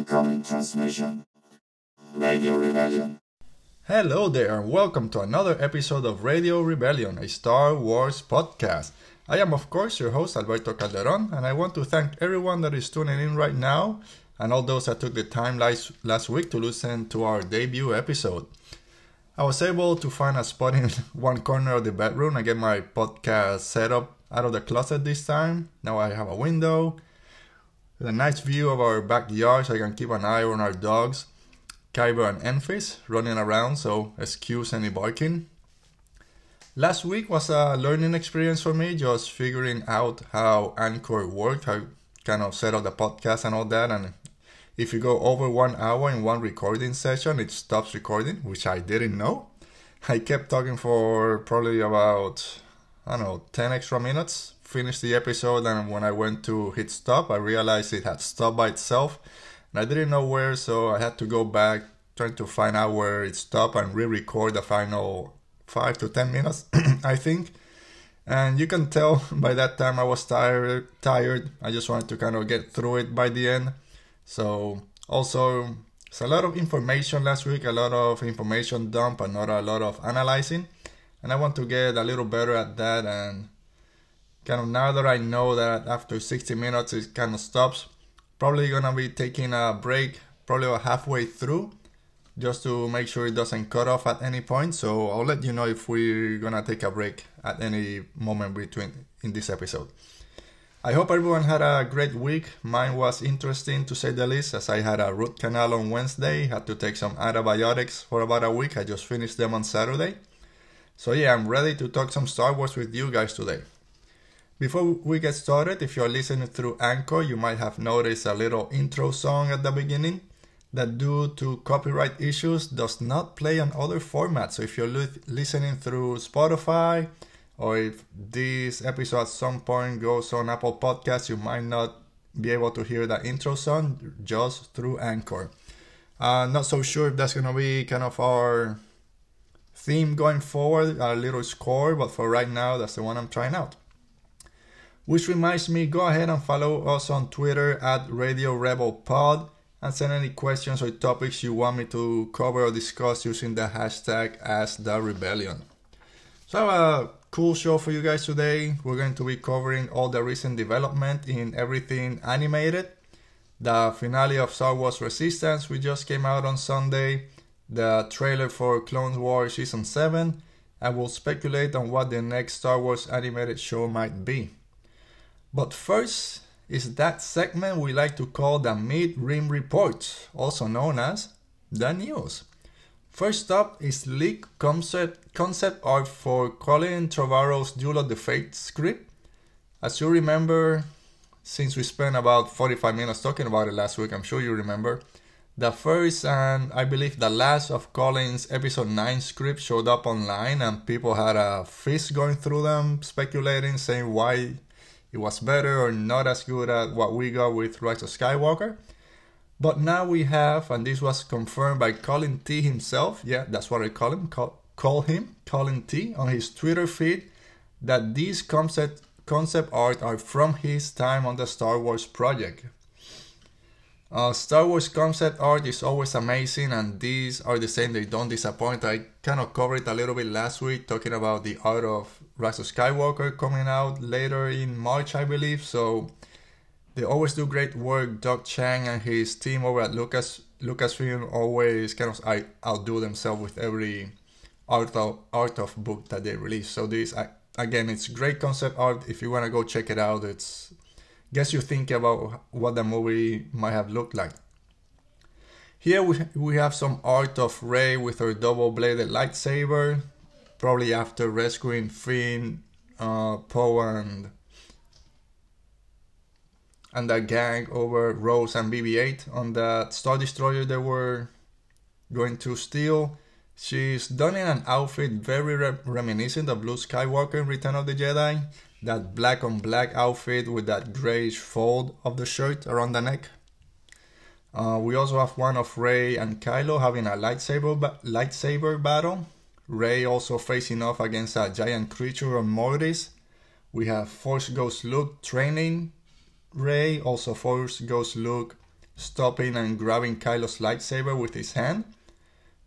Incoming transmission. Radio Rebellion. Hello there, and welcome to another episode of Radio Rebellion, a Star Wars podcast. I am, of course, your host, Alberto Calderon, and I want to thank everyone that is tuning in right now and all those that took the time last, last week to listen to our debut episode. I was able to find a spot in one corner of the bedroom and get my podcast set up out of the closet this time. Now I have a window with a nice view of our backyard so I can keep an eye on our dogs, Kyber and Enfys, running around, so excuse any barking. Last week was a learning experience for me, just figuring out how Anchor worked, how kind of set up the podcast and all that. And if you go over one hour in one recording session, it stops recording, which I didn't know. I kept talking for probably about, I don't know, 10 extra minutes, finished the episode, and when I went to hit stop, I realized it had stopped by itself. And I didn't know where, so I had to go back, trying to find out where it stopped and re record the final five to ten minutes, I think. And you can tell by that time I was tired. Tired. I just wanted to kind of get through it by the end. So also, it's a lot of information last week. A lot of information dump and not a lot of analyzing. And I want to get a little better at that. And kind of now that I know that after 60 minutes it kind of stops, probably gonna be taking a break, probably about halfway through just to make sure it doesn't cut off at any point. So I'll let you know if we're gonna take a break at any moment between in this episode. I hope everyone had a great week. Mine was interesting to say the least, as I had a root canal on Wednesday, had to take some antibiotics for about a week. I just finished them on Saturday. So yeah, I'm ready to talk some Star Wars with you guys today. Before we get started, if you're listening through Anchor, you might have noticed a little intro song at the beginning that due to copyright issues does not play on other formats. So if you're li- listening through Spotify or if this episode at some point goes on Apple Podcasts, you might not be able to hear the intro song just through Anchor. Uh, not so sure if that's gonna be kind of our theme going forward, our little score, but for right now, that's the one I'm trying out. Which reminds me, go ahead and follow us on Twitter at Radio Rebel Pod and send any questions or topics you want me to cover or discuss using the hashtag Ask the Rebellion. So a cool show for you guys today. We're going to be covering all the recent development in everything animated. The finale of Star Wars Resistance, we just came out on Sunday. The trailer for Clone Wars Season 7. And we'll speculate on what the next Star Wars animated show might be. But first, is that segment we like to call the Mid-Rim Report, also known as the news. First up is leak concept, concept art for Colin Trevorrow's Duel of the Fate script. As you remember, since we spent about 45 minutes talking about it last week, I'm sure you remember, the first and I believe the last of Colin's episode 9 script showed up online and people had a feast going through them, speculating, saying why it was better or not as good as what we got with Rise of Skywalker. But now we have, and this was confirmed by Colin T himself. Yeah, that's what I call him. Call, call him Colin T on his Twitter feed. That these concept concept art are from his time on the Star Wars project. Uh, Star Wars concept art is always amazing, and these are the same. They don't disappoint. I kind of covered a little bit last week, talking about the art of Rise of Skywalker coming out later in March, I believe. So they always do great work. Doug Chang and his team over at Lucas Lucasfilm always kind of outdo themselves with every art of art of book that they release. So this I, again, it's great concept art. If you want to go check it out, it's guess you think about what the movie might have looked like. Here we, we have some art of Rey with her double-bladed lightsaber, probably after rescuing Finn, uh, Poe, and and the gang over Rose and BB-8 on that Star Destroyer they were going to steal. She's done in an outfit very re- reminiscent of Luke Skywalker in Return of the Jedi. That black on black outfit with that grayish fold of the shirt around the neck. Uh, we also have one of Rey and Kylo having a lightsaber ba- lightsaber battle. Rey also facing off against a giant creature on Mortis. We have Force Ghost Luke training Rey, also Force Ghost Luke stopping and grabbing Kylo's lightsaber with his hand.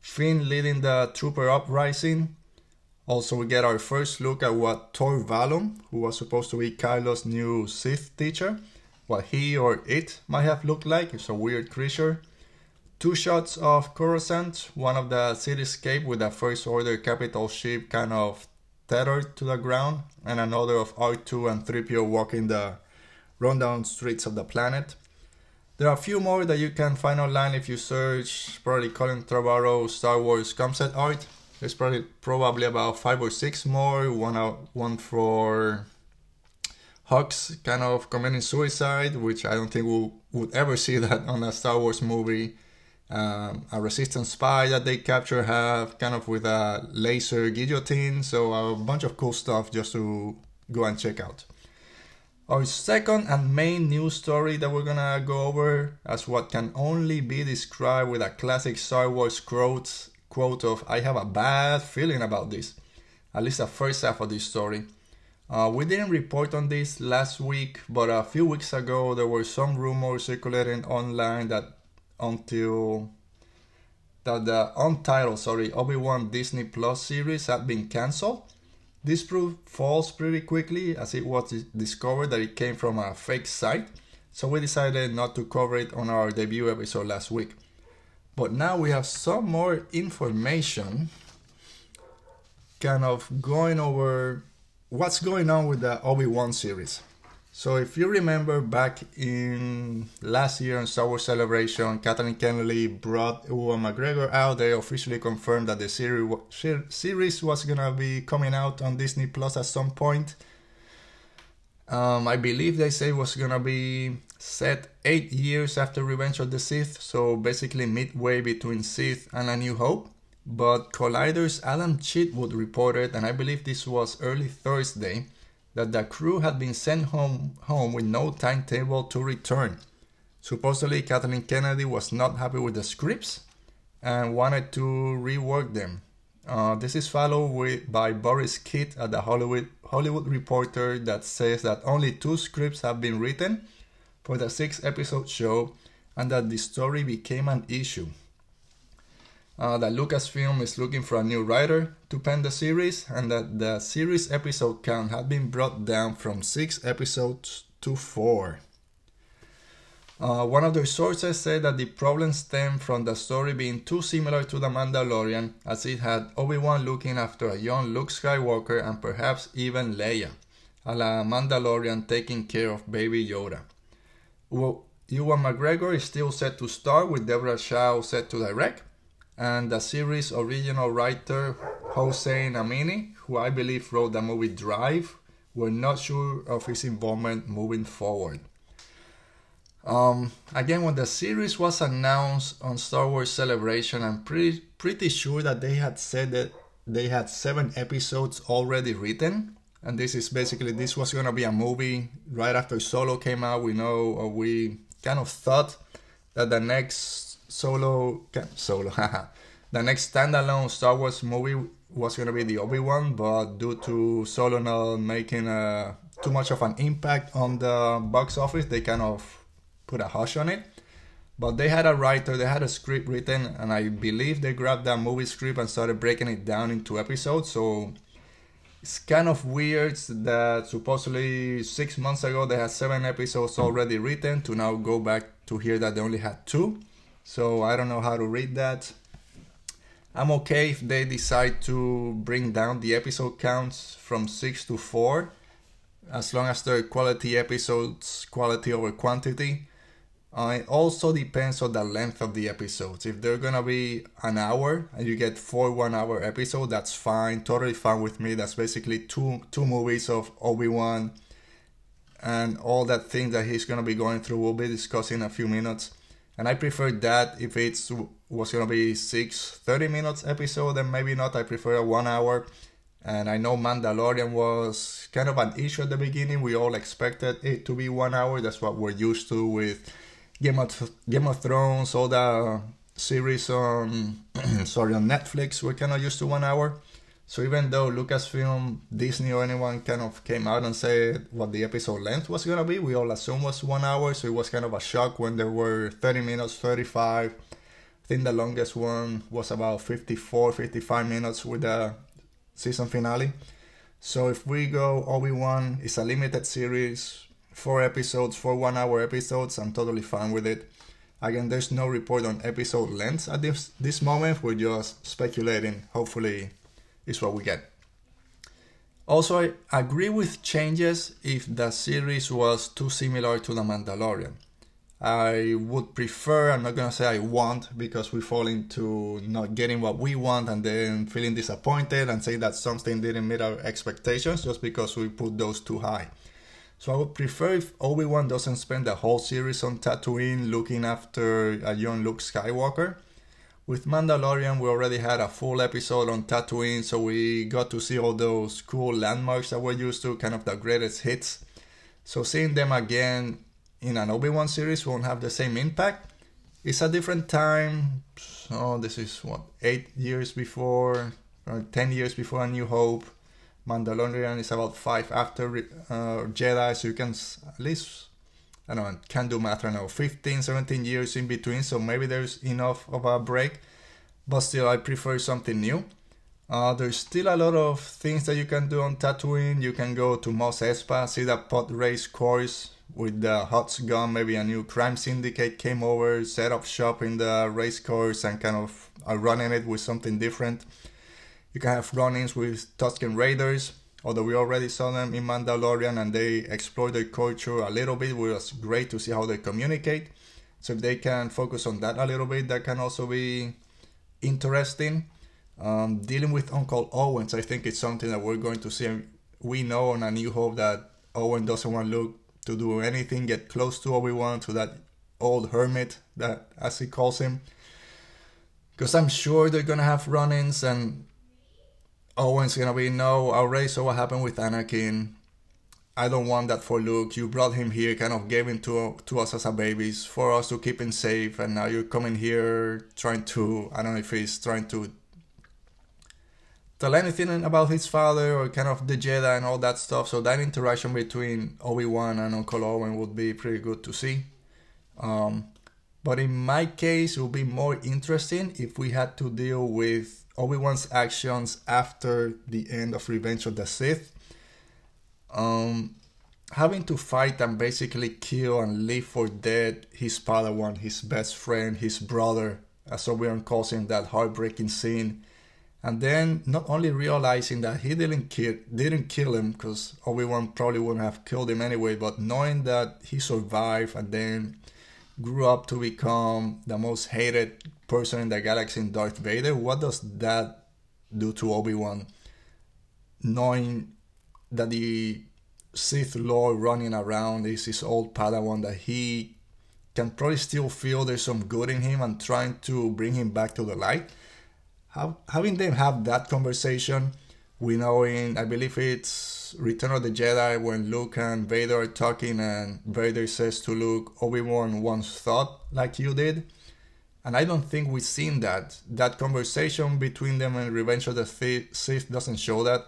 Finn leading the trooper uprising. Also, we get our first look at what Tor Valum, who was supposed to be Kylo's new Sith teacher, what he or it might have looked like. It's a weird creature. Two shots of Coruscant, one of the cityscape with the First Order capital ship kind of tethered to the ground, and another of R2 and 3PO walking the rundown streets of the planet. There are a few more that you can find online if you search probably Colin Trevorrow Star Wars concept art. There's probably probably about five or six more. One out, one for Hux kind of committing suicide, which I don't think we'll would ever see that on a Star Wars movie. Um, a resistance spy that they capture have kind of with a laser guillotine. So a bunch of cool stuff just to go and check out. Our second and main news story that we're gonna go over as what can only be described with a classic Star Wars quote, quote of I have a bad feeling about this. At least the first half of this story. Uh, we didn't report on this last week, but a few weeks ago there were some rumors circulating online that until that the untitled sorry Obi-Wan Disney Plus series had been cancelled. This proved false pretty quickly as it was discovered that it came from a fake site, so we decided not to cover it on our debut episode last week. But now we have some more information kind of going over what's going on with the Obi-Wan series. So if you remember back in last year on Star Wars Celebration, Kathleen Kennedy brought Ewan McGregor out. They officially confirmed that the series was gonna be coming out on Disney Plus at some point. Um, I believe they say it was gonna be set eight years after Revenge of the Sith, so basically midway between Sith and A New Hope. But Collider's Adam Chitwood reported, and I believe this was early Thursday, that the crew had been sent home, home with no timetable to return. Supposedly, Kathleen Kennedy was not happy with the scripts and wanted to rework them. Uh, this is followed with, by Borys Kit at the Hollywood, Hollywood Reporter that says that only two scripts have been written for the six episode show and that the story became an issue uh, that Lucasfilm is looking for a new writer to pen the series, and that the series episode count had been brought down from six episodes to four. Uh, one of their sources said that the problem stemmed from the story being too similar to The Mandalorian, as it had Obi Wan looking after a young Luke Skywalker and perhaps even Leia, a la Mandalorian taking care of baby Yoda. Well, Ewan McGregor is still set to star, with Deborah Chow set to direct, and the series original writer Hossein Amini, who I believe wrote the movie Drive, we're not sure of his involvement moving forward. Um, again, when the series was announced on Star Wars Celebration, I'm pretty pretty sure that they had said that they had seven episodes already written, and this is basically this was gonna be a movie right after Solo came out. We know, or we kind of thought that the next solo solo the next standalone Star Wars movie was gonna be the Obi Wan, but due to Solo not making uh, too much of an impact on the box office, they kind of put a hush on it. But they had a writer, they had a script written, and I believe they grabbed that movie script and started breaking it down into episodes. So it's kind of weird that supposedly six months ago they had seven episodes already written to now go back to hear that they only had two. So I don't know how to read that. I'm okay if they decide to bring down the episode counts from 6 to 4 as long as they're quality episodes, quality over quantity. Uh, it also depends on the length of the episodes. If they're gonna be an hour and you get four one hour episodes, that's fine, totally fine with me. That's basically two two movies of Obi Wan and all that thing that he's gonna be going through. We'll be discussing in a few minutes and I prefer that if it's was gonna be six 30 minutes episode then maybe not. I prefer a one hour. And I know Mandalorian was kind of an issue at the beginning. We all expected it to be one hour. That's what we're used to with Game of Game of Thrones all the series on sorry on Netflix. We're kind of used to one hour So even though Lucasfilm, Disney, or anyone kind of came out and said what the episode length was gonna be, we all assumed was one hour. So it was kind of a shock when there were 30 minutes, 35. I think the longest one was about 54, 55 minutes with the season finale. So if we go Obi Wan, it's a limited series, four episodes, four one hour episodes. I'm totally fine with it. Again, there's no report on episode length at this this moment. We're just speculating. Hopefully, is what we get. Also, I agree with changes if the series was too similar to The Mandalorian. I would prefer, I'm not gonna say I want, because we fall into not getting what we want and then feeling disappointed and say that something didn't meet our expectations just because we put those too high. So I would prefer if Obi Wan doesn't spend the whole series on Tatooine looking after a young Luke Skywalker. With Mandalorian, we already had a full episode on Tatooine, so we got to see all those cool landmarks that we're used to, kind of the greatest hits. So seeing them again in an Obi-Wan series won't have the same impact. It's a different time. So this is what eight years before, or ten years before A New Hope. Mandalorian is about five after uh, Jedi, so you can at least I don't know, can do math right now, 15, 17 years in between, so maybe there's enough of a break, but still, I prefer something new. Uh, there's still a lot of things that you can do on Tatooine. You can go to Mos Espa, see the pod race course, with the Hutt's gun, maybe a new crime syndicate came over, set up shop in the race course and kind of are running it with something different. You can have run-ins with Tusken Raiders, although we already saw them in Mandalorian and they explore their culture a little bit. It was great to see how they communicate. So if they can focus on that a little bit, that can also be interesting. Um, dealing with Uncle Owens, I think it's something that we're going to see. We know on A New Hope that Owen doesn't want Luke to do anything, get close to Obi Wan, to that old hermit that as he calls him. Because I'm sure they're gonna have run-ins, and Owen's gonna be no. Already saw what happened with Anakin. I don't want that for Luke. You brought him here, kind of gave him to to us as a babies for us to keep him safe, and now you're coming here trying to. I don't know if he's trying to tell anything about his father or kind of the Jedi and all that stuff. So that interaction between Obi Wan and Uncle Owen would be pretty good to see. Um, but in my case, it would be more interesting if we had to deal with Obi Wan's actions after the end of Revenge of the Sith. Um, having to fight and basically kill and leave for dead his Padawan, his best friend, his brother, as Obi Wan calls him, that heartbreaking scene and then not only realizing that he didn't kill didn't kill him because Obi-Wan probably wouldn't have killed him anyway, but knowing that he survived and then grew up to become the most hated person in the galaxy in Darth Vader, what does that do to Obi-Wan? Knowing that the Sith Lord running around is his old Padawan that he can probably still feel there's some good in him and trying to bring him back to the light have, having them have that conversation, we know in I believe it's Return of the Jedi when Luke and Vader are talking and Vader says to Luke, Obi Wan once thought like you did. And I don't think we've seen that. That conversation between them and Revenge of the Sith doesn't show that.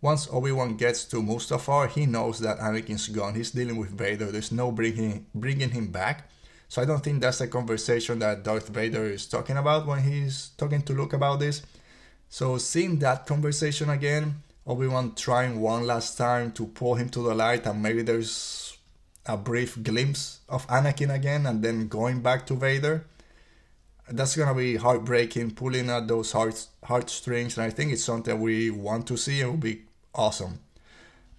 Once Obi Wan gets to Mustafar, he knows that Anakin's gone. He's dealing with Vader. There's no bringing bringing him back. So I don't think that's the conversation that Darth Vader is talking about when he's talking to Luke about this. So seeing that conversation again, Obi-Wan trying one last time to pull him to the light and maybe there's a brief glimpse of Anakin again and then going back to Vader. That's gonna be heartbreaking, pulling at those heart heartstrings, and I think it's something we want to see and will be awesome.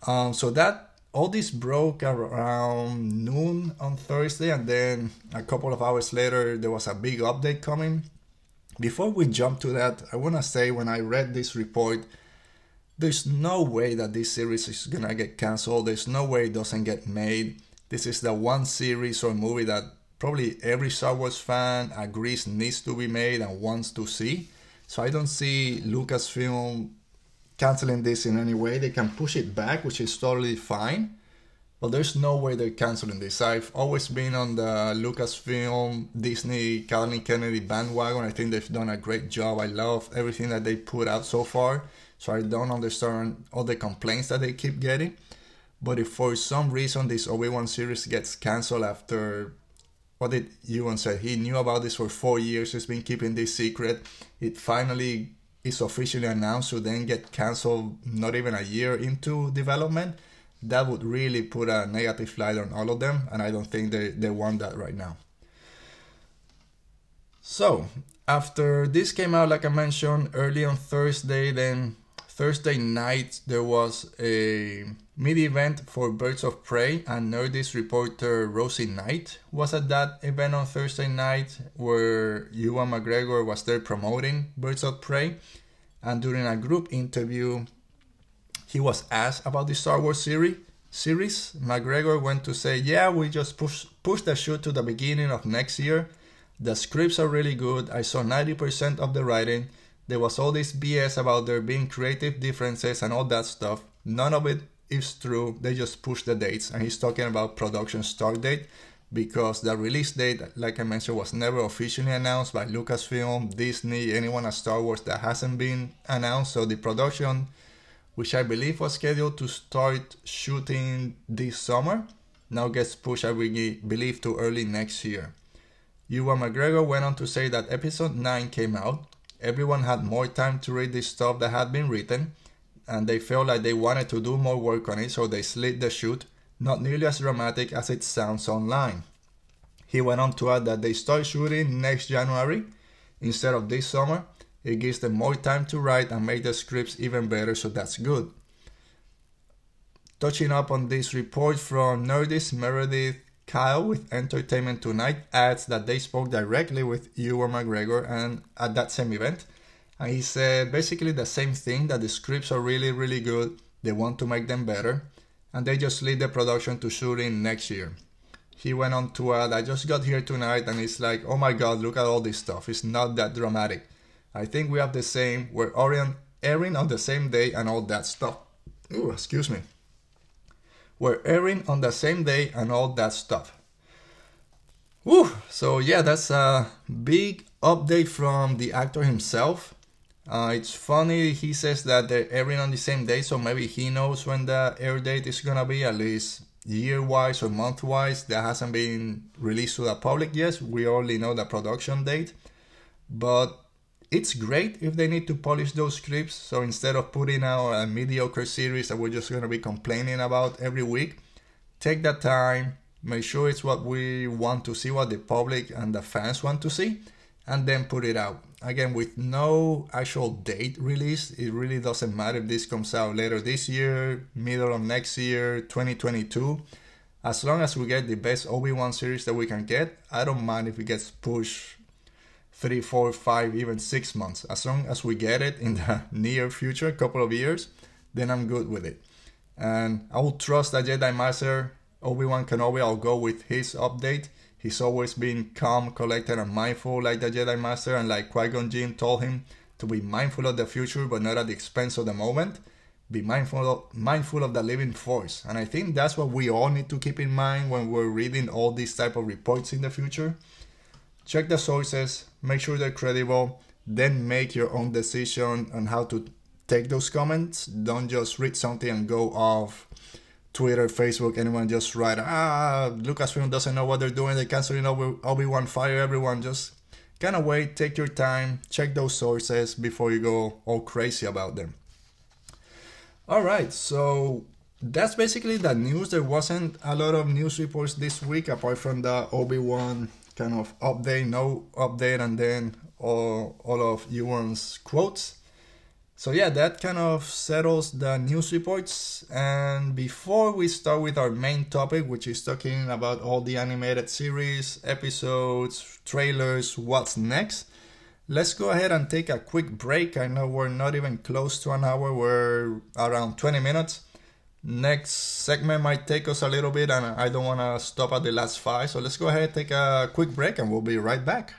Um, so that all this broke around noon on Thursday, and then a couple of hours later, there was a big update coming. Before we jump to that, I want to say when I read this report, there's no way that this series is gonna get canceled. There's no way it doesn't get made. This is the one series or movie that probably every Star Wars fan agrees needs to be made and wants to see. So I don't see Lucasfilm canceling this in any way. They can push it back, which is totally fine. But there's no way they're canceling this. I've always been on the Lucasfilm, Disney, Kathleen Kennedy bandwagon. I think they've done a great job. I love everything that they put out so far. So I don't understand all the complaints that they keep getting. But if for some reason this Obi Wan series gets canceled after what did Ewan say? He knew about this for four years. He's been keeping this secret. It finally is officially announced to then get canceled not even a year into development that would really put a negative light on all of them, and I don't think they, they want that right now. So, after this came out, like I mentioned, early on Thursday, then Thursday night, there was a mid event for Birds of Prey, and Nerdist reporter Rosie Knight was at that event on Thursday night where Ewan McGregor was there promoting Birds of Prey. And during a group interview, he was asked about the Star Wars series. Series McGregor went to say, "Yeah, we just push push the shoot to the beginning of next year. The scripts are really good. I saw 90% of the writing. There was all this BS about there being creative differences and all that stuff. None of it is true. They just push the dates." And he's talking about production start date because the release date, like I mentioned, was never officially announced by Lucasfilm, Disney, anyone at Star Wars that hasn't been announced. So the production which I believe was scheduled to start shooting this summer, now gets pushed, I believe, to early next year. Ewan McGregor went on to say that episode 9 came out, everyone had more time to read the stuff that had been written, and they felt like they wanted to do more work on it, so they slid the shoot, not nearly as dramatic as it sounds online. He went on to add that they start shooting next January instead of this summer, it gives them more time to write and make the scripts even better, so that's good. Touching up on this report from Nerdist, Meredith Kyle with Entertainment Tonight adds that they spoke directly with Ewan McGregor and at that same event. And he said basically the same thing that the scripts are really, really good. They want to make them better. And they just lead the production to shooting next year. He went on to add, I just got here tonight and it's like, oh my god, look at all this stuff. It's not that dramatic. I think we have the same. We're airing on the same day and all that stuff. Ooh, excuse me. We're airing on the same day and all that stuff. Ooh, so yeah, that's a big update from the actor himself. Uh, it's funny, he says that they're airing on the same day, so maybe he knows when the air date is gonna be, at least year wise or month wise. That hasn't been released to the public yet. We only know the production date. But it's great if they need to polish those scripts. So instead of putting out a mediocre series that we're just to be complaining about every week, take that time, make sure it's what we want to see, what the public and the fans want to see, and then put it out. Again, with no actual date release, it really doesn't matter if this comes out later this year, middle of next year, 2022. As long as we get the best Obi Wan series that we can get, I don't mind if it gets pushed three, four, five, even six months. As long as we get it in the near future, couple of years, then I'm good with it. And I will trust that Jedi Master Obi-Wan Kenobi. I'll go with his update. He's always been calm, collected, and mindful like the Jedi Master, and like Qui-Gon Jinn told him to be mindful of the future, but not at the expense of the moment. Be mindful of, mindful of the living force, and I think that's what we all need to keep in mind when we're reading all these type of reports in the future check the sources, make sure they're credible, then make your own decision on how to take those comments. Don't just read something and go off Twitter, Facebook, anyone just write, ah, Lucasfilm doesn't know what they're doing, they're canceling Obi Wan, fire everyone. Just kind of wait, take your time, check those sources before you go all crazy about them. All right, so that's basically the news. There wasn't a lot of news reports this week apart from the Obi Wan kind of update, no update, and then all, all of Ewan's quotes. So yeah, that kind of settles the news reports. And before we start with our main topic, which is talking about all the animated series, episodes, trailers, what's next, let's go ahead and take a quick break. I know we're not even close to an hour, we're around 20 minutes next segment might take us a little bit and I don't want to stop at the last five. So let's go ahead, take a quick break and we'll be right back.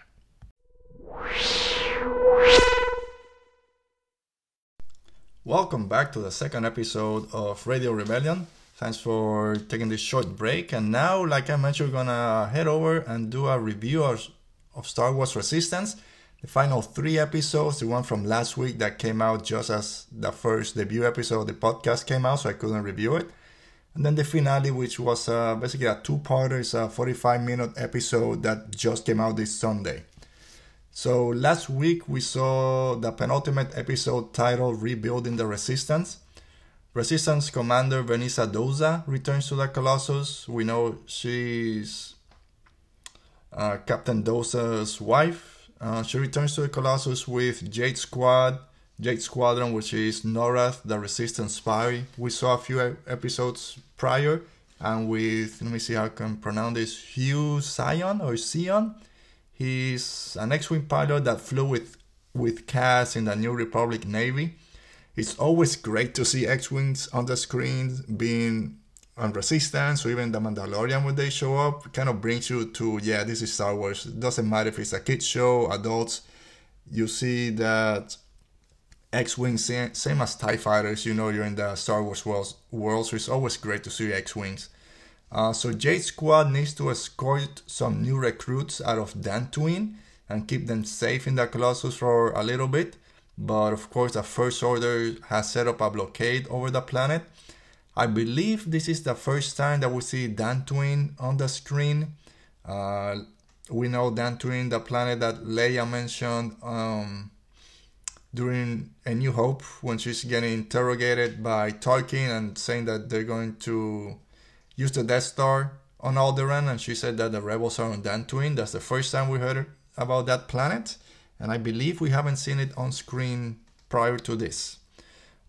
Welcome back to the second episode of Radio Rebellion. Thanks for taking this short break. And now, like I mentioned, we're gonna head over and do a review of, of Star Wars Resistance. The final three episodes, the one from last week that came out just as the first debut episode of the podcast came out, so I couldn't review it. And then the finale, which was uh, basically a two-parter, it's a 45-minute episode that just came out this Sunday. So last week we saw the penultimate episode titled "Rebuilding the Resistance." Resistance Commander Venisa Doza returns to the Colossus. We know she's uh, Captain Doza's wife. Uh, she returns to the Colossus with Jade Squad, Jade Squadron, which is Norath, the Resistance spy. We saw a few episodes prior, and with let me see how I can pronounce this Hugh Sion or Sion. He's an X-wing pilot that flew with with Kaz in the New Republic Navy it's always great to see X-Wings on the screen being on Resistance or even The Mandalorian when they show up. Kind of brings you to, yeah, this is Star Wars. Doesn't matter if it's a kid show, adults. You see that X-Wings, same, same as TIE Fighters, you know, you're in the Star Wars world, world so it's always great to see X-Wings. Uh, so Jade Squad needs to escort some new recruits out of Dantooine and keep them safe in the Colossus for a little bit but of course the First Order has set up a blockade over the planet. I believe this is the first time that we see Dantooine on the screen. Uh, we know Dantooine, the planet that Leia mentioned um, during A New Hope when she's getting interrogated by Tarkin and saying that they're going to use the Death Star on Alderaan, and she said that the rebels are on Dantooine. That's the first time we heard about that planet and I believe we haven't seen it on screen prior to this.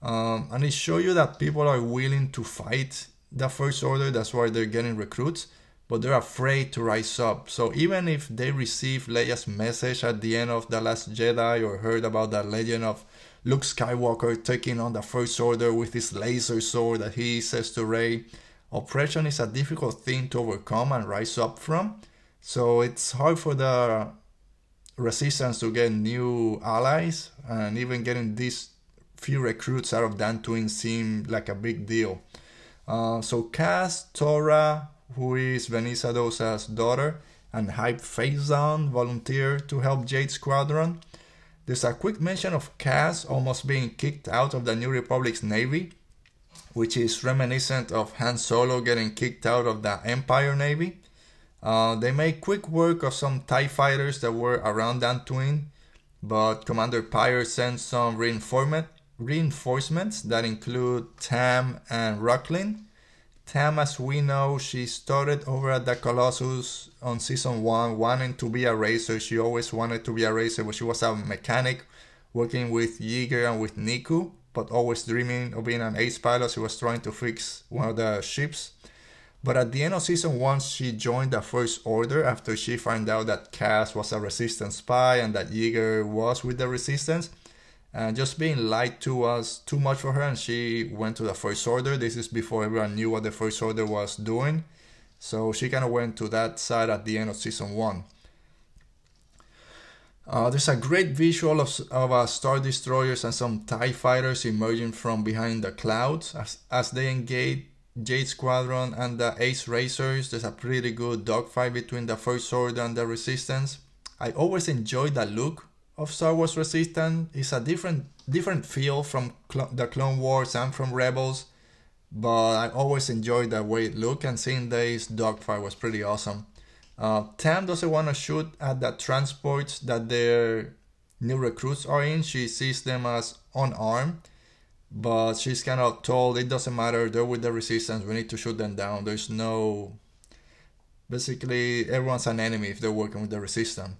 Um, and it shows you that people are willing to fight the First Order, that's why they're getting recruits, but they're afraid to rise up. So even if they receive Leia's message at the end of The Last Jedi or heard about the legend of Luke Skywalker taking on the First Order with his laser sword that he says to Rey, oppression is a difficult thing to overcome and rise up from. So it's hard for the resistance to get new allies and even getting these few recruits out of Dantooine seemed like a big deal. Uh, so Kaz, Torra, who is Venisa Doza's daughter, and Hype Fazon volunteer to help Jade Squadron. There's a quick mention of Kaz almost being kicked out of the New Republic's navy, which is reminiscent of Han Solo getting kicked out of the Empire Navy. Uh, they made quick work of some TIE fighters that were around Dantooine, but Commander Pyre sent some reinforcement, reinforcements that include Tam and Rucklin. Tam, as we know, she started over at the Colossus on season one, wanting to be a racer. She always wanted to be a racer, but she was a mechanic working with Yeager and with Neeku, but always dreaming of being an ace pilot. She was trying to fix one of the ships but at the end of season 1, she joined the First Order after she found out that Kaz was a Resistance spy and that Yeager was with the Resistance. And just being lied to was too much for her, and she went to the First Order. This is before everyone knew what the First Order was doing. So she kind of went to that side at the end of season 1. Uh, there's a great visual of, of uh, Star Destroyers and some TIE fighters emerging from behind the clouds as, as they engage Jade Squadron and the Ace Racers. There's a pretty good dogfight between the First Order and the Resistance. I always enjoy the look of Star Wars Resistance. It's a different different feel from Cl- the Clone Wars and from Rebels, but I always enjoy the way it looked. And seeing this dogfight was pretty awesome. Uh, Tam doesn't want to shoot at the transports that their new recruits are in. She sees them as unarmed but she's kind of told it doesn't matter they're with the resistance we need to shoot them down. There's no basically everyone's an enemy if they're working with the resistance.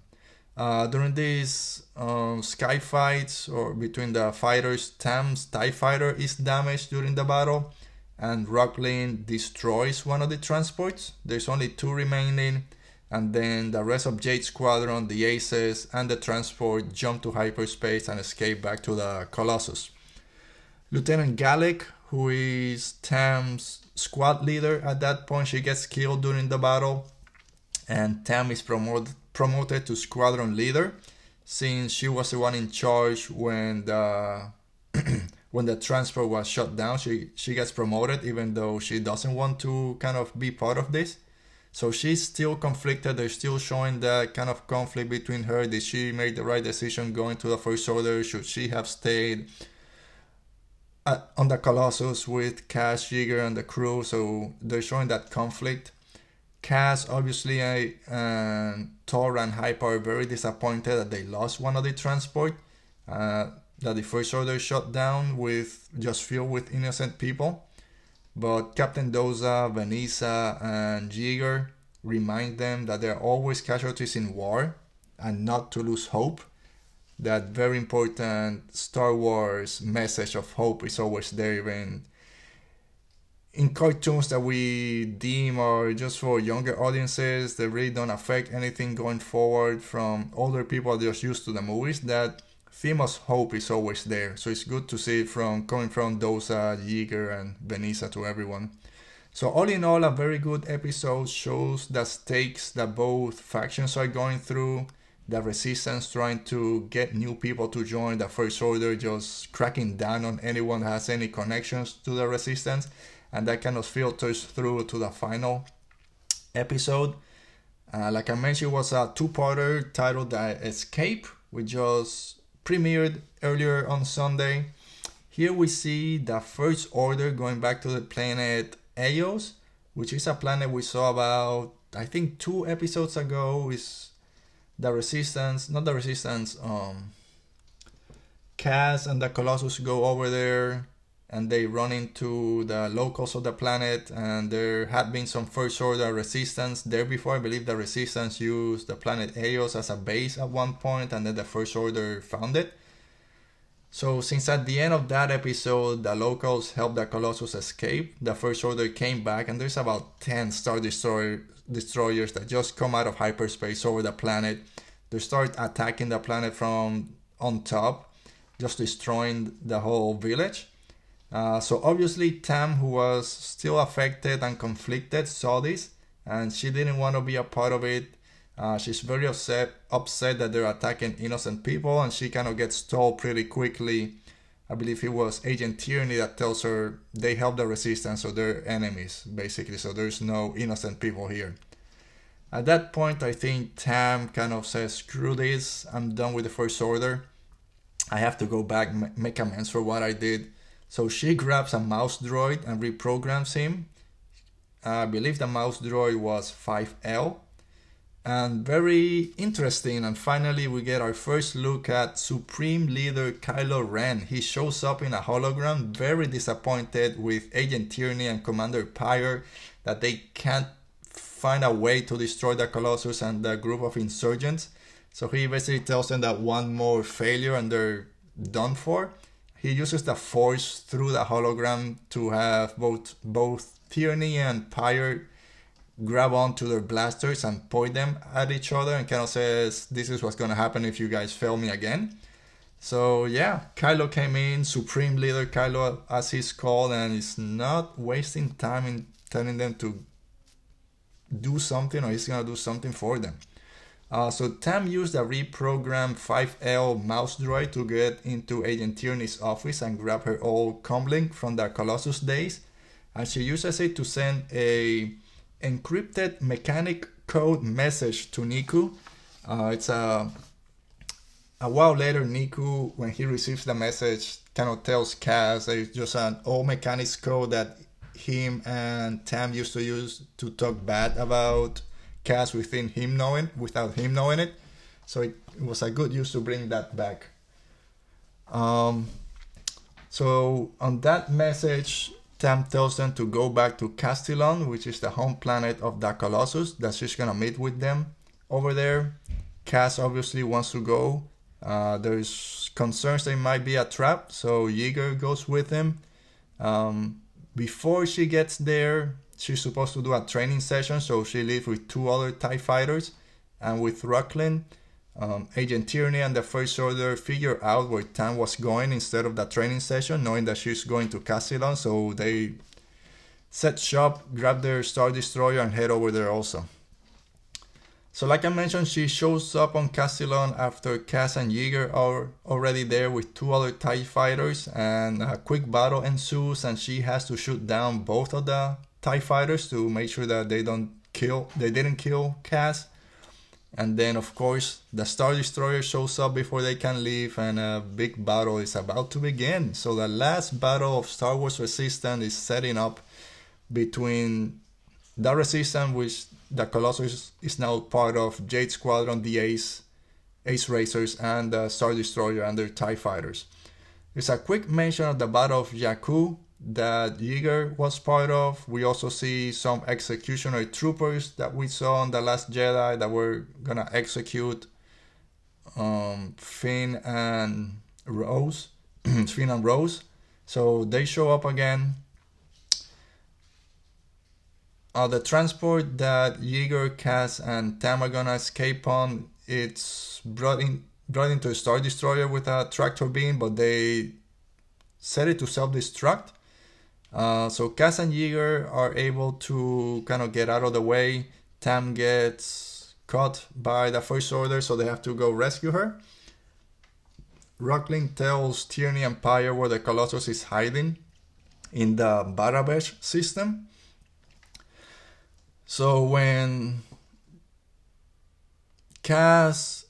Uh, during these um, sky fights or between the fighters tam's tie fighter is damaged during the battle and Rucklin destroys one of the transports. There's only two remaining and then the rest of Jade Squadron, the Aces, and the transport jump to hyperspace and escape back to the Colossus. Lieutenant Gallic, who is Tam's squad leader at that point, she gets killed during the battle, and Tam is promoted promoted to squadron leader, since she was the one in charge when the when the transport was shut down, she she gets promoted even though she doesn't want to kind of be part of this. So she's still conflicted. They're still showing that kind of conflict between her. Did she make the right decision going to the First Order? Should she have stayed at, on the Colossus with Kaz, Yeager, and the crew? So they're showing that conflict. Kaz, obviously, I, and Thor and Hype are very disappointed that they lost one of the transport. Uh, that the First Order shut down with just filled with innocent people. But Captain Doza, Vanessa, and Yeager remind them that there are always casualties in war and not to lose hope. That very important Star Wars message of hope is always there, even in cartoons that we deem are just for younger audiences that really don't affect anything going forward from older people just used to the movies. That theme hope is always there. So it's good to see from coming from Doza, Yeager, and Vanessa to everyone. So all in all, a very good episode shows the stakes that both factions are going through. The resistance trying to get new people to join the First Order, just cracking down on anyone that has any connections to the resistance, and that kind of filters through to the final episode. Uh, like I mentioned, was a two-parter titled "The Escape," which just premiered earlier on Sunday. Here we see the First Order going back to the planet Eos, which is a planet we saw about, I think, two episodes ago. Is the Resistance, not the Resistance, um, Kaz and the Colossus go over there and they run into the locals of the planet and there had been some first order resistance. There before i believe the resistance used the planet eos as a base at one point and then the first order found it. So since at the end of that episode the locals helped the colossus escape the first order came back and there's about 10 star destroyer destroyers that just come out of hyperspace over the planet. They start attacking the planet from on top just destroying the whole village uh, so obviously Tam, who was still affected and conflicted, saw this, and she didn't want to be a part of it. Uh, she's very upset, upset that they're attacking innocent people, and she kind of gets told pretty quickly. I believe it was Agent Tierney that tells her they help the resistance, so they're enemies, basically. So there's no innocent people here. At that point, I think Tam kind of says, "Screw this! I'm done with the First Order. I have to go back, make amends for what I did." So she grabs a mouse droid and reprograms him. I believe the mouse droid was 5L. And very interesting, and finally we get our first look at Supreme Leader Kylo Ren. He shows up in a hologram, very disappointed with Agent Tierney and Commander Pyre that they can't find a way to destroy the Colossus and the group of insurgents. So he basically tells them that one more failure and they're done for he uses the force through the hologram to have both both Tierney and Pyre grab onto their blasters and point them at each other and kind of says this is what's gonna happen if you guys fail me again. So yeah, Kylo came in, Supreme Leader Kylo as he's called, and is not wasting time in telling them to do something or he's gonna do something for them. Uh, so Tam used a reprogrammed 5L mouse droid to get into Agent Tierney's office and grab her old comlink from the Colossus days. And she uses it to send a encrypted mechanic code message to Neeku. Uh, it's a a while later, Neeku, when he receives the message, kind of tells Kaz that it's just an old mechanics code that him and Tam used to use to talk bad about Kaz within him knowing, without him knowing it. So it, it was a good use to bring that back. Um, so on that message, Tam tells them to go back to Castilon, which is the home planet of the Colossus, that she's gonna meet with them over there. Kaz obviously wants to go. Uh, there's concerns they might be a trap, so Yeager goes with him. Um, before she gets there, she's supposed to do a training session, so she leaves with two other TIE fighters. And with Rucklin, um, Agent Tierney and the First Order figure out where Tam was going instead of the training session, knowing that she's going to Castilon. So they set shop, grab their Star Destroyer, and head over there also. So, like I mentioned, she shows up on Castilon after Kaz and Yeager are already there with two other TIE fighters, and a quick battle ensues, and she has to shoot down both of the TIE fighters to make sure that they don't kill, they didn't kill Kaz. And then, of course, the Star Destroyer shows up before they can leave, and a big battle is about to begin. So, the last battle of Star Wars Resistance is setting up between the Resistance, which the Colossus is now part of Jade Squadron, the Ace, Ace Racers, and the Star Destroyer and their TIE fighters. There's a quick mention of the Battle of Jakku that Yeager was part of. We also see some executioner troopers that we saw on The Last Jedi that were gonna execute um, Finn and Rose. Finn and Rose. So they show up again uh, the transport that Yeager, Kaz, and Tam are gonna escape on, it's brought in brought into a Star Destroyer with a tractor beam, but they set it to self-destruct. Uh, so Kaz and Yeager are able to kind of get out of the way. Tam gets caught by the First Order, so they have to go rescue her. Rucklin tells Tierny and Pyre where the Colossus is hiding in the Barabesh system. So when Kaz,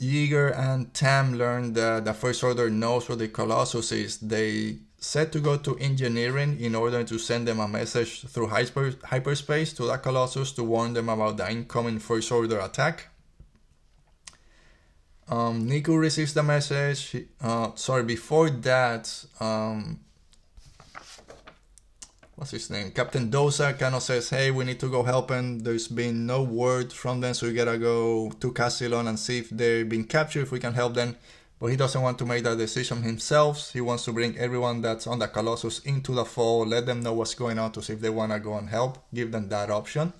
Yeager, and Tam learn that the First Order knows where the Colossus is, they set to go to engineering in order to send them a message through hyper- hyperspace to the Colossus to warn them about the incoming First Order attack. Um, Neeku receives the message. Uh, sorry, before that, um, what's his name? Captain Doza kind of says, "Hey, we need to go help him." There's been no word from them, so we gotta go to Castilon and see if they've been captured. If we can help them, but he doesn't want to make that decision himself. He wants to bring everyone that's on the Colossus into the fall, let them know what's going on to see if they wanna go and help. Give them that option.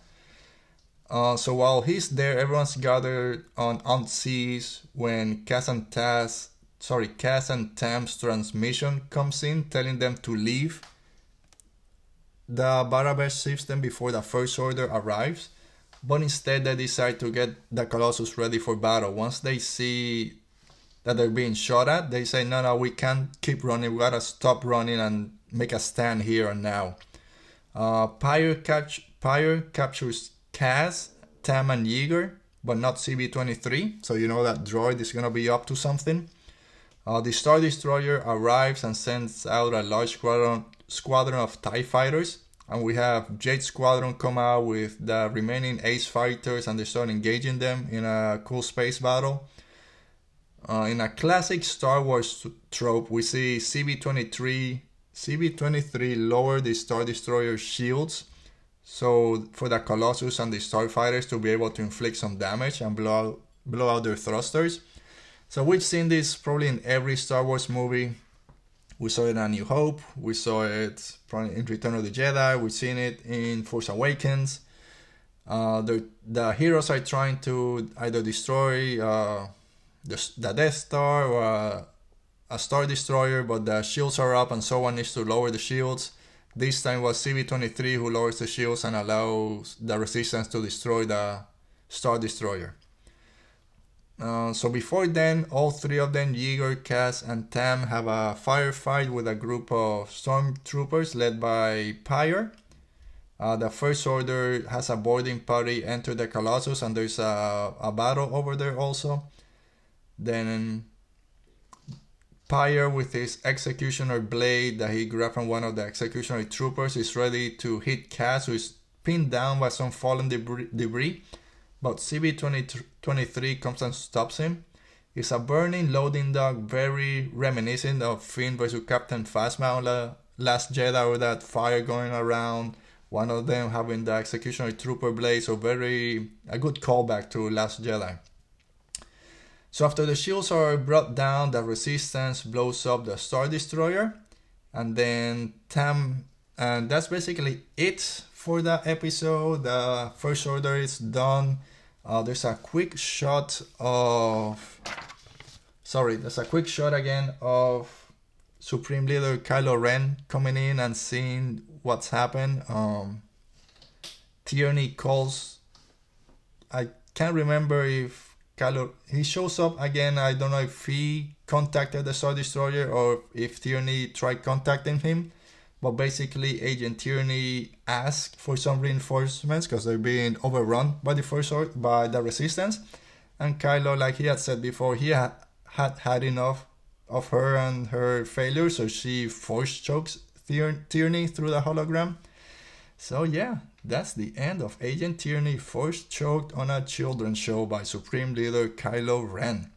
Uh, so while he's there, everyone's gathered on on seas when Kaz and Taz, sorry, Kaz and Tam's transmission comes in, telling them to leave the Barabesh system before the First Order arrives, but instead they decide to get the Colossus ready for battle. Once they see that they're being shot at, they say, no, no, we can't keep running. We gotta stop running and make a stand here and now. Uh, Pyre, catch, Pyre captures Kaz, Tam, and Yeager, but not CB-23, so you know that droid is gonna be up to something. Uh, the Star Destroyer arrives and sends out a large squadron, squadron of TIE fighters. And we have Jade Squadron come out with the remaining Ace fighters and they start engaging them in a cool space battle. Uh, in a classic Star Wars trope, we see CB-23 CB-23 lower the Star Destroyer shields so for the Colossus and the Starfighters to be able to inflict some damage and blow out, blow out their thrusters. So we've seen this probably in every Star Wars movie. We saw it in A New Hope. We saw it in Return of the Jedi. We've seen it in Force Awakens. Uh, the the heroes are trying to either destroy uh, the, the Death Star or a, a Star Destroyer, but the shields are up and someone needs to lower the shields. This time was CB-23 who lowers the shields and allows the Resistance to destroy the Star Destroyer. Uh, so before then, all three of them, Yeager, Kaz, and Tam, have a firefight with a group of stormtroopers led by Pyre. Uh, the First Order has a boarding party enter the Colossus, and there's a, a battle over there also. Then Pyre, with his executioner blade that he grabbed from one of the executioner troopers, is ready to hit Kaz, who is pinned down by some fallen debris. but CB-23 comes and stops him. It's a burning loading dock, very reminiscent of Finn versus Captain Phasma Last Jedi with that fire going around. One of them having the executioner trooper blade, so very a good callback to Last Jedi. So after the shields are brought down, the resistance blows up the Star Destroyer, and then Tam, and that's basically it for that episode. The First Order is done. Uh, there's a quick shot of. Sorry, there's a quick shot again of Supreme Leader Kylo Ren coming in and seeing what's happened. Um, Tierny calls. I can't remember if Kylo he shows up again. I don't know if he contacted the Star Destroyer or if Tierny tried contacting him. But basically, Agent Tierny asked for some reinforcements because they're being overrun by the first by the Resistance. And Kylo, like he had said before, he had had, had enough of her and her failure, so she force chokes Tierny through the hologram. So yeah, that's the end of Agent Tierny force choked on a children's show by Supreme Leader Kylo Ren.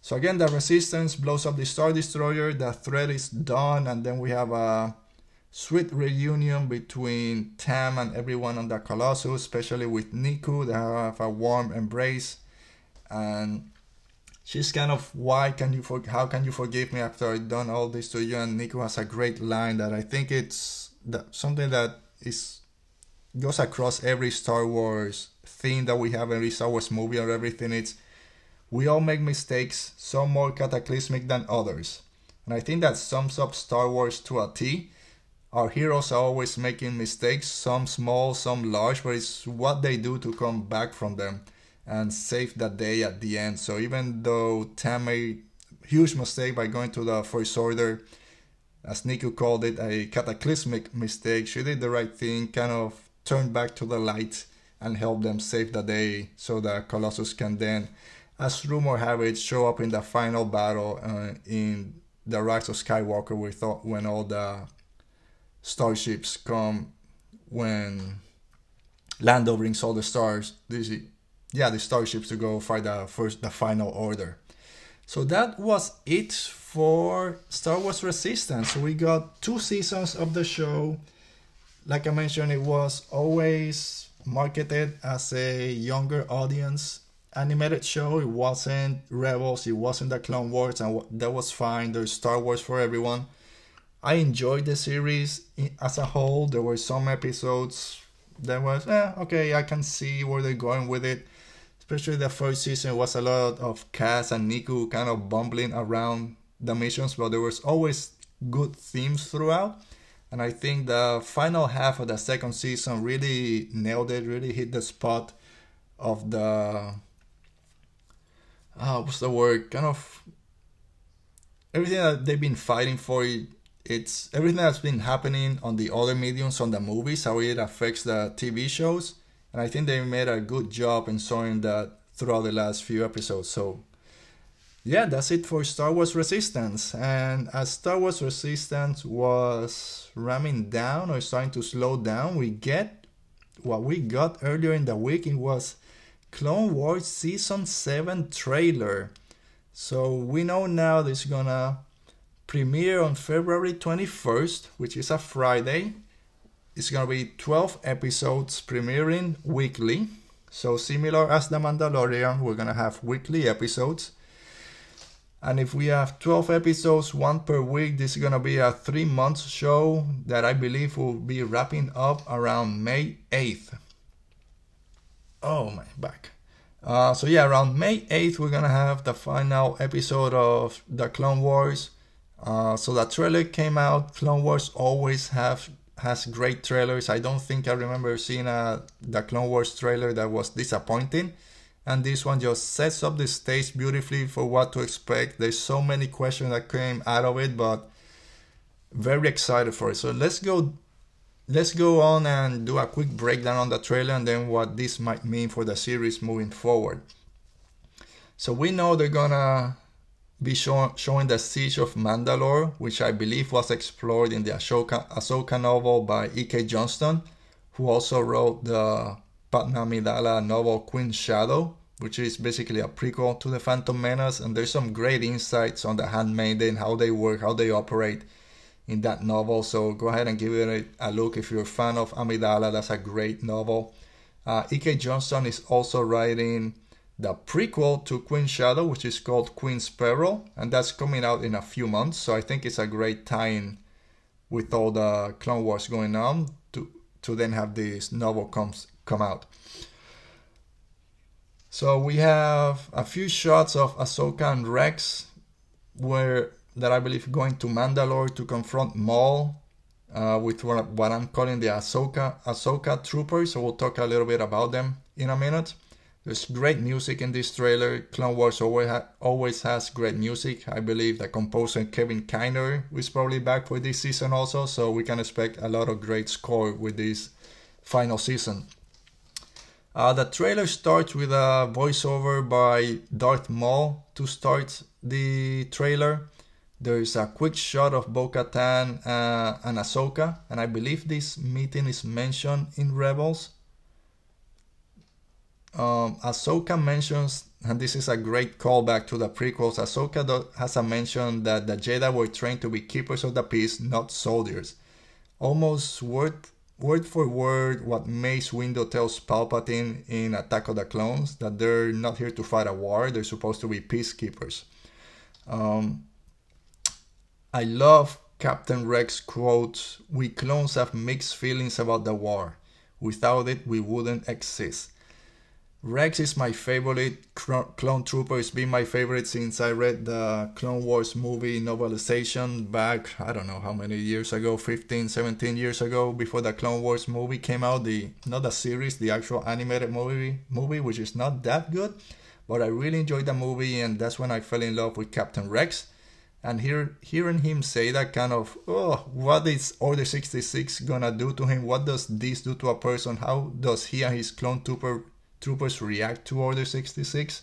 So again, the Resistance blows up the Star Destroyer, the threat is done, and then we have a sweet reunion between Tam and everyone on the Colossus, especially with Neeku. They have a warm embrace, and she's kind of why can you for, how can you forgive me after I've done all this to you? And Neeku has a great line that I think it's something that is goes across every Star Wars theme that we have, every Star Wars movie or everything. It's we all make mistakes, some more cataclysmic than others. And I think that sums up Star Wars to a T. Our heroes are always making mistakes, some small, some large, but it's what they do to come back from them and save the day at the end. So even though Tam made huge mistake by going to the First Order, as Neeku called it, a cataclysmic mistake, she did the right thing, kind of turned back to the light and help them save the day so that Colossus can then, as rumor have it, show up in the final battle uh, in the Rise of Skywalker with all, when all the starships come when Lando brings all the stars. This, yeah, the starships to go fight the first, the final order. So that was it for Star Wars Resistance. We got two seasons of the show like I mentioned, it was always marketed as a younger audience animated show. It wasn't Rebels, it wasn't the Clone Wars, and that was fine. There's Star Wars for everyone. I enjoyed the series as a whole. There were some episodes that was, eh, okay, I can see where they're going with it. Especially the first season was a lot of Kaz and Neeku kind of bumbling around the missions, but there was always good themes throughout. And I think the final half of the second season really nailed it, really hit the spot of the uh, what's the word? Kind of everything that they've been fighting for. It's everything that's been happening on the other mediums, on the movies, how it affects the TV shows, and I think they made a good job in showing that throughout the last few episodes. So yeah, that's it for Star Wars Resistance. And as Star Wars Resistance was ramming down or starting to slow down, we get what we got earlier in the week. It was Clone Wars Season 7 trailer. So we know now this is gonna premiere on February 21st, which is a Friday. It's gonna be 12 episodes premiering weekly. So similar as The Mandalorian, we're gonna have weekly episodes. And if we have 12 episodes, one per week, this is going to be a three month show that I believe will be wrapping up around May 8th. Oh, my back. Uh, so, yeah, around May 8th, we're going to have the final episode of The Clone Wars. Uh, so, the trailer came out. Clone Wars always have has great trailers. I don't think I remember seeing a the Clone Wars trailer that was disappointing and this one just sets up the stage beautifully for what to expect. There's so many questions that came out of it, but very excited for it. So let's go let's go on and do a quick breakdown on the trailer and then what this might mean for the series moving forward. So we know they're gonna be show, showing the siege of Mandalore, which I believe was explored in the Ahsoka, Ahsoka novel by E.K. Johnston, who also wrote the Padme Amidala novel Queen's Shadow, which is basically a prequel to the Phantom Menace, and there's some great insights on the Handmaiden, how they work, how they operate in that novel. So go ahead and give it a, look if you're a fan of Amidala. That's a great novel. Uh, E.K. Johnston is also writing the prequel to Queen Shadow, which is called Queen's Peril, and that's coming out in a few months. So I think it's a great tie-in with all the Clone Wars going on to to then have this novel comes come out. So we have a few shots of Ahsoka and Rex, where that I believe going to Mandalore to confront Maul uh, with what I'm calling the Ahsoka Ahsoka troopers. So we'll talk a little bit about them in a minute. There's great music in this trailer. Clone Wars always, ha- always has great music. I believe the composer Kevin Kiner is probably back for this season also, so we can expect a lot of great score with this final season. Uh, the trailer starts with a voiceover by Darth Maul to start the trailer. There's a quick shot of Bo Katan uh, and Ahsoka, and I believe this meeting is mentioned in Rebels. Um, Ahsoka mentions, and this is a great callback to the prequels. Ahsoka do, has a mention that the Jedi were trained to be keepers of the peace, not soldiers. Almost word word for word what Mace Windu tells Palpatine in Attack of the Clones that they're not here to fight a war; they're supposed to be peacekeepers. Um, I love Captain Rex quotes: "We clones have mixed feelings about the war. Without it, we wouldn't exist." Rex is my favorite clone trooper. It's been my favorite since I read the Clone Wars movie novelization back, I don't know how many years ago, 15, 17 years ago, before the Clone Wars movie came out. The not the series, the actual animated movie, movie, which is not that good, but I really enjoyed the movie, and that's when I fell in love with Captain Rex. And hear, hearing him say that kind of, oh, what is Order 66 gonna do to him? What does this do to a person? How does he and his clone trooper troopers react to Order 66?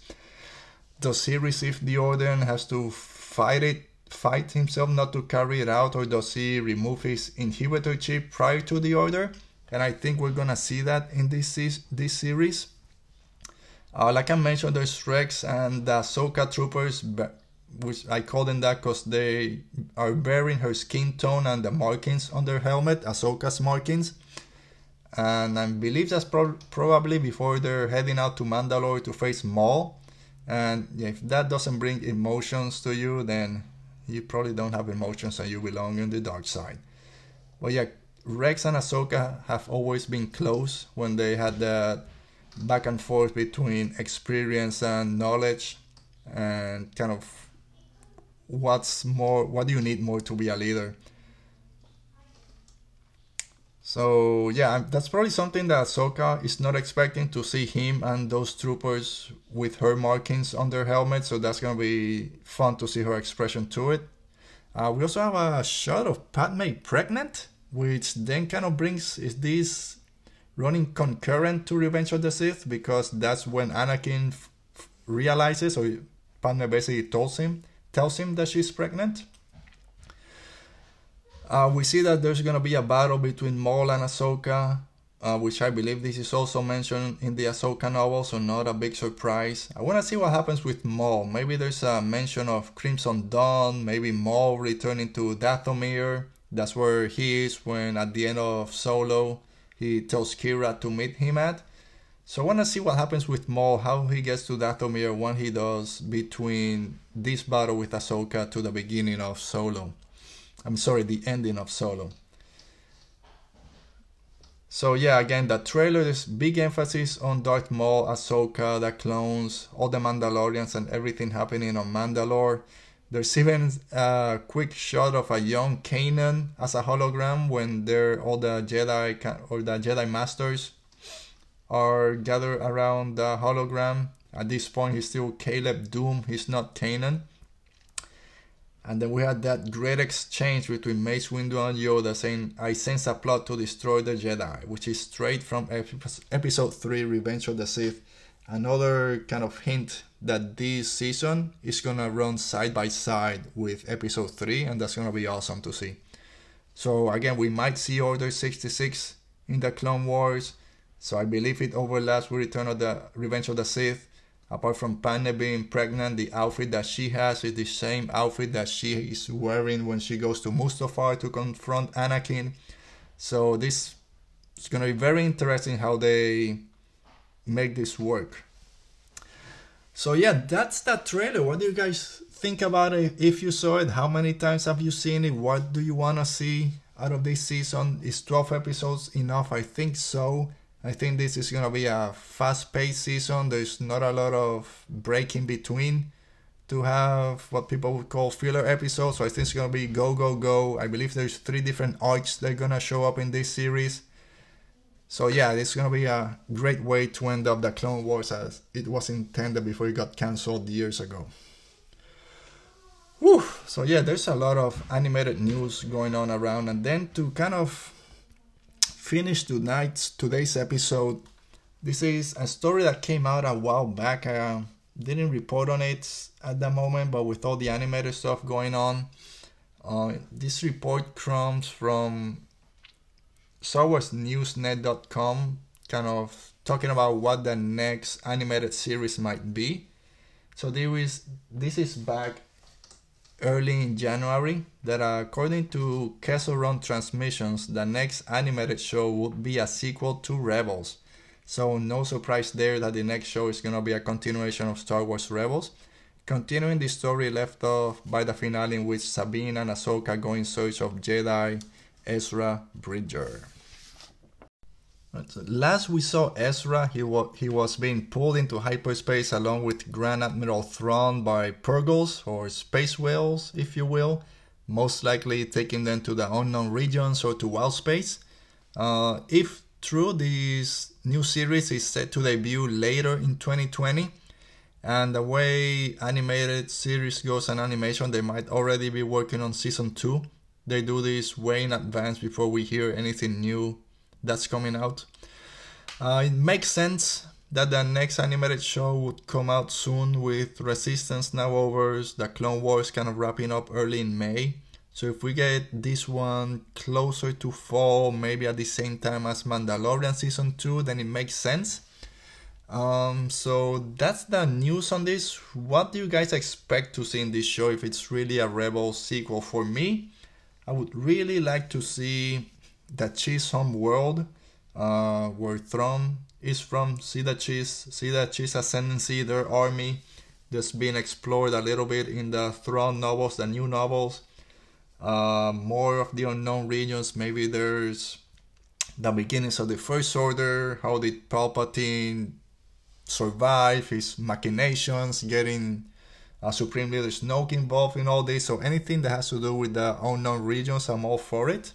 Does he receive the order and has to fight it, fight himself not to carry it out, or does he remove his inhibitor chip prior to the order? And I think we're gonna see that in this this series. Uh, like I mentioned, there's Rex and the Ahsoka troopers, which I call them that because they are bearing her skin tone and the markings on their helmet, Ahsoka's markings and I believe that's pro- probably before they're heading out to Mandalore to face Maul. And if that doesn't bring emotions to you, then you probably don't have emotions and you belong in the dark side. But yeah, Rex and Ahsoka have always been close when they had that back and forth between experience and knowledge and kind of what's more what do you need more to be a leader so yeah, that's probably something that Ahsoka is not expecting to see him and those troopers with her markings on their helmets. So that's gonna be fun to see her expression to it. Uh, we also have a shot of Padme pregnant, which then kind of brings is this running concurrent to Revenge of the Sith because that's when Anakin f- realizes, or Padme basically tells him tells him that she's pregnant. Uh, we see that there's gonna be a battle between Maul and Ahsoka, uh, which I believe this is also mentioned in the Ahsoka novel, so not a big surprise. I wanna see what happens with Maul. Maybe there's a mention of Crimson Dawn, maybe Maul returning to Dathomir. That's where he is when at the end of Solo he tells Qi'ra to meet him at. So I wanna see what happens with Maul, how he gets to Dathomir, what he does between this battle with Ahsoka to the beginning of Solo. I'm sorry, the ending of Solo. So yeah, again, the trailer is big emphasis on Darth Maul, Ahsoka, the clones, all the Mandalorians, and everything happening on Mandalore. There's even a quick shot of a young Kanan as a hologram when they're all the Jedi or the Jedi Masters are gathered around the hologram. At this point, he's still Caleb Dume. He's not Kanan. And then we had that great exchange between Mace Windu and Yoda saying, I sense a plot to destroy the Jedi, which is straight from episode 3, Revenge of the Sith. Another kind of hint that this season is gonna run side by side with episode 3, and that's gonna be awesome to see. So, again, we might see Order 66 in the Clone Wars. So, I believe it overlaps with Return of the Revenge of the Sith. Apart from Padme being pregnant, the outfit that she has is the same outfit that she is wearing when she goes to Mustafar to confront Anakin. So this is gonna be very interesting how they make this work. So yeah, that's that trailer. What do you guys think about it? If you saw it, how many times have you seen it? What do you wanna see out of this season? Is 12 episodes enough? I think so. I think this is gonna be a fast-paced season. There's not a lot of break in between to have what people would call filler episodes. So I think it's gonna be go go go. I believe there's three different arcs that are gonna show up in this series. So yeah, this is gonna be a great way to end up the Clone Wars as it was intended before it got cancelled years ago. Whew. So yeah, there's a lot of animated news going on around, and then to kind of finish tonight's today's episode, this is a story that came out a while back. I didn't report on it at the moment, but with all the animated stuff going on, uh, this report comes from StarWarsNewsNet.com, kind of talking about what the next animated series might be. So there is this is back early in January that according to Kessel Run Transmissions, the next animated show would be a sequel to Rebels. So no surprise there that the next show is gonna be a continuation of Star Wars Rebels, continuing the story left off by the finale in which Sabine and Ahsoka go in search of Jedi Ezra Bridger. Right, so last we saw Ezra, he, wa- he was being pulled into hyperspace along with Grand Admiral Thrawn by Purrgils, or space whales, if you will, most likely taking them to the unknown regions or to wild space. Uh, if true, this new series is set to debut later in 2020. And the way animated series goes and animation, they might already be working on season 2. They do this way in advance before we hear anything new that's coming out. Uh, it makes sense that the next animated show would come out soon with Resistance now over, the Clone Wars kind of wrapping up early in May. So if we get this one closer to fall, maybe at the same time as Mandalorian season 2, then it makes sense. Um, so that's the news on this. What do you guys expect to see in this show if it's really a Rebel sequel? For me, I would really like to see the Chiss home world, uh, where Thrawn is from. See the Chiss, see the Chiss ascendancy, their army, just being explored a little bit in the Thrawn novels, the new novels. Uh, more of the unknown regions. Maybe there's the beginnings of the First Order. How did Palpatine survive his machinations, getting uh, Supreme Leader Snoke involved in all this? So anything that has to do with the unknown regions, I'm all for it.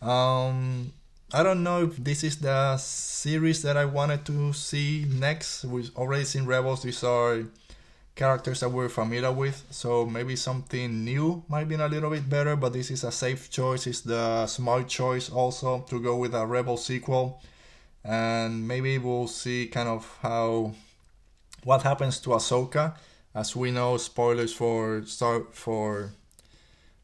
Um, I don't know if this is the series that I wanted to see next. We've already seen Rebels. These are characters that we're familiar with, so maybe something new might be a little bit better. But this is a safe choice. It's the smart choice also to go with a Rebel sequel, and maybe we'll see kind of how what happens to Ahsoka. As we know, spoilers for start for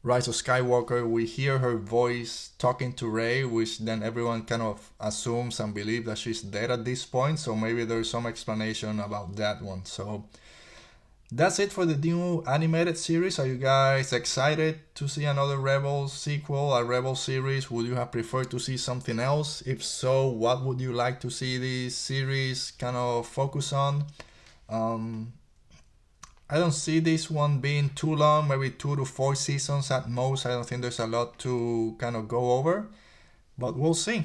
Rise of Skywalker, we hear her voice talking to Rey, which then everyone kind of assumes and believes that she's dead at this point. So maybe there's some explanation about that one. So that's it for the new animated series. Are you guys excited to see another Rebel sequel, a Rebel series? Would you have preferred to see something else? If so, what would you like to see this series kind of focus on? Um, I don't see this one being too long, maybe two to four seasons at most. I don't think there's a lot to kind of go over, but we'll see.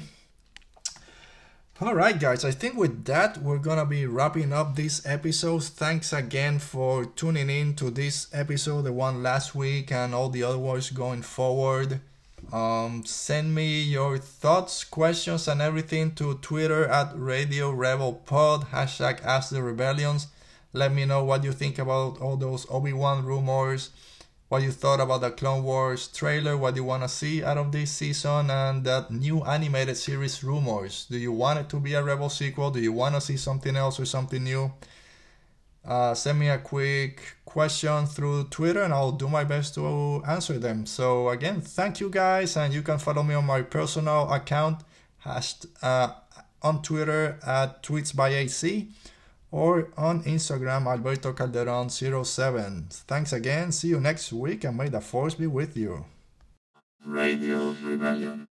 All right, guys, I think with that, we're gonna be wrapping up this episode. Thanks again for tuning in to this episode, the one last week, and all the other ones going forward. Um, send me your thoughts, questions, and everything to Twitter at Radio Rebel Pod, hashtag Ask the Rebellions. Let me know what you think about all those Obi Wan rumors, what you thought about the Clone Wars trailer, what you want to see out of this season, and that new animated series rumors. Do you want it to be a Rebel sequel? Do you want to see something else or something new? Uh, send me a quick question through Twitter and I'll do my best to answer them. So, again, thank you guys, and you can follow me on my personal account hashed, uh, on Twitter at tweets by AC or on Instagram, Alberto Calderon07. Thanks again. See you next week and may the force be with you. Radio Rebellion.